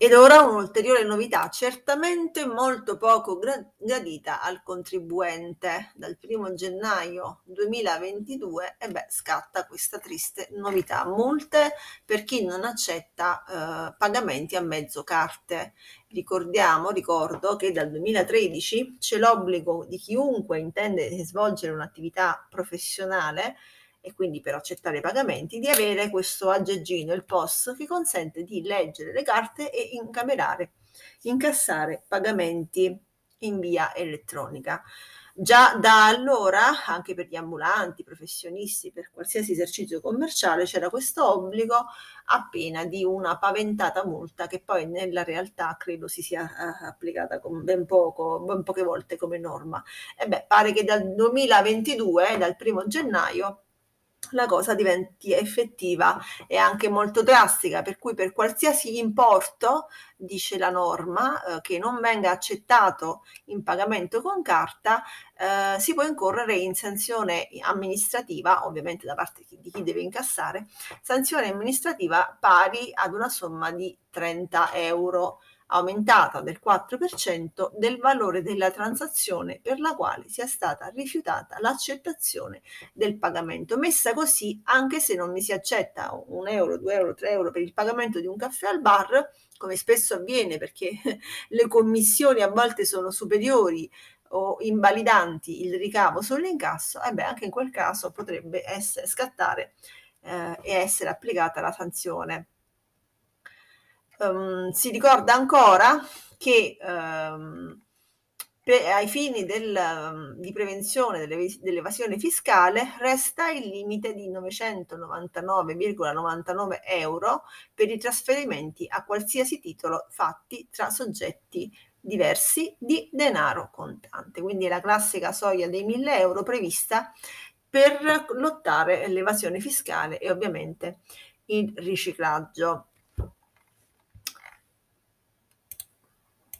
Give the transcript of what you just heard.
Ed ora un'ulteriore novità, certamente molto poco gradita al contribuente. Dal 1 gennaio 2022 e beh, scatta questa triste novità. Multe per chi non accetta eh, pagamenti a mezzo carte. Ricordiamo, ricordo che dal 2013 c'è l'obbligo di chiunque intende svolgere un'attività professionale e quindi per accettare i pagamenti, di avere questo aggeggino, il POS, che consente di leggere le carte e incamerare, incassare pagamenti in via elettronica. Già da allora, anche per gli ambulanti, professionisti, per qualsiasi esercizio commerciale, c'era questo obbligo a pena di una paventata multa che poi nella realtà credo si sia uh, applicata con ben poco, ben poche volte come norma. E beh, pare che dal 2022, dal primo gennaio, la cosa diventi effettiva e anche molto drastica, per cui per qualsiasi importo, dice la norma, eh, che non venga accettato in pagamento con carta, eh, si può incorrere in sanzione amministrativa, ovviamente da parte di chi deve incassare, sanzione amministrativa pari ad una somma di 30 euro aumentata del 4% del valore della transazione per la quale sia stata rifiutata l'accettazione del pagamento. Messa così, anche se non mi si accetta un euro, due euro, tre euro per il pagamento di un caffè al bar, come spesso avviene perché le commissioni a volte sono superiori o invalidanti il ricavo sull'incasso, e beh, anche in quel caso potrebbe essere, scattare eh, e essere applicata la sanzione um, si ricorda ancora che um, per, ai fini del, di prevenzione dell'evasione fiscale resta il limite di 999,99 euro per i trasferimenti a qualsiasi titolo fatti tra soggetti diversi di denaro contante. Quindi è la classica soglia dei 1000 euro prevista per lottare l'evasione fiscale e ovviamente il riciclaggio.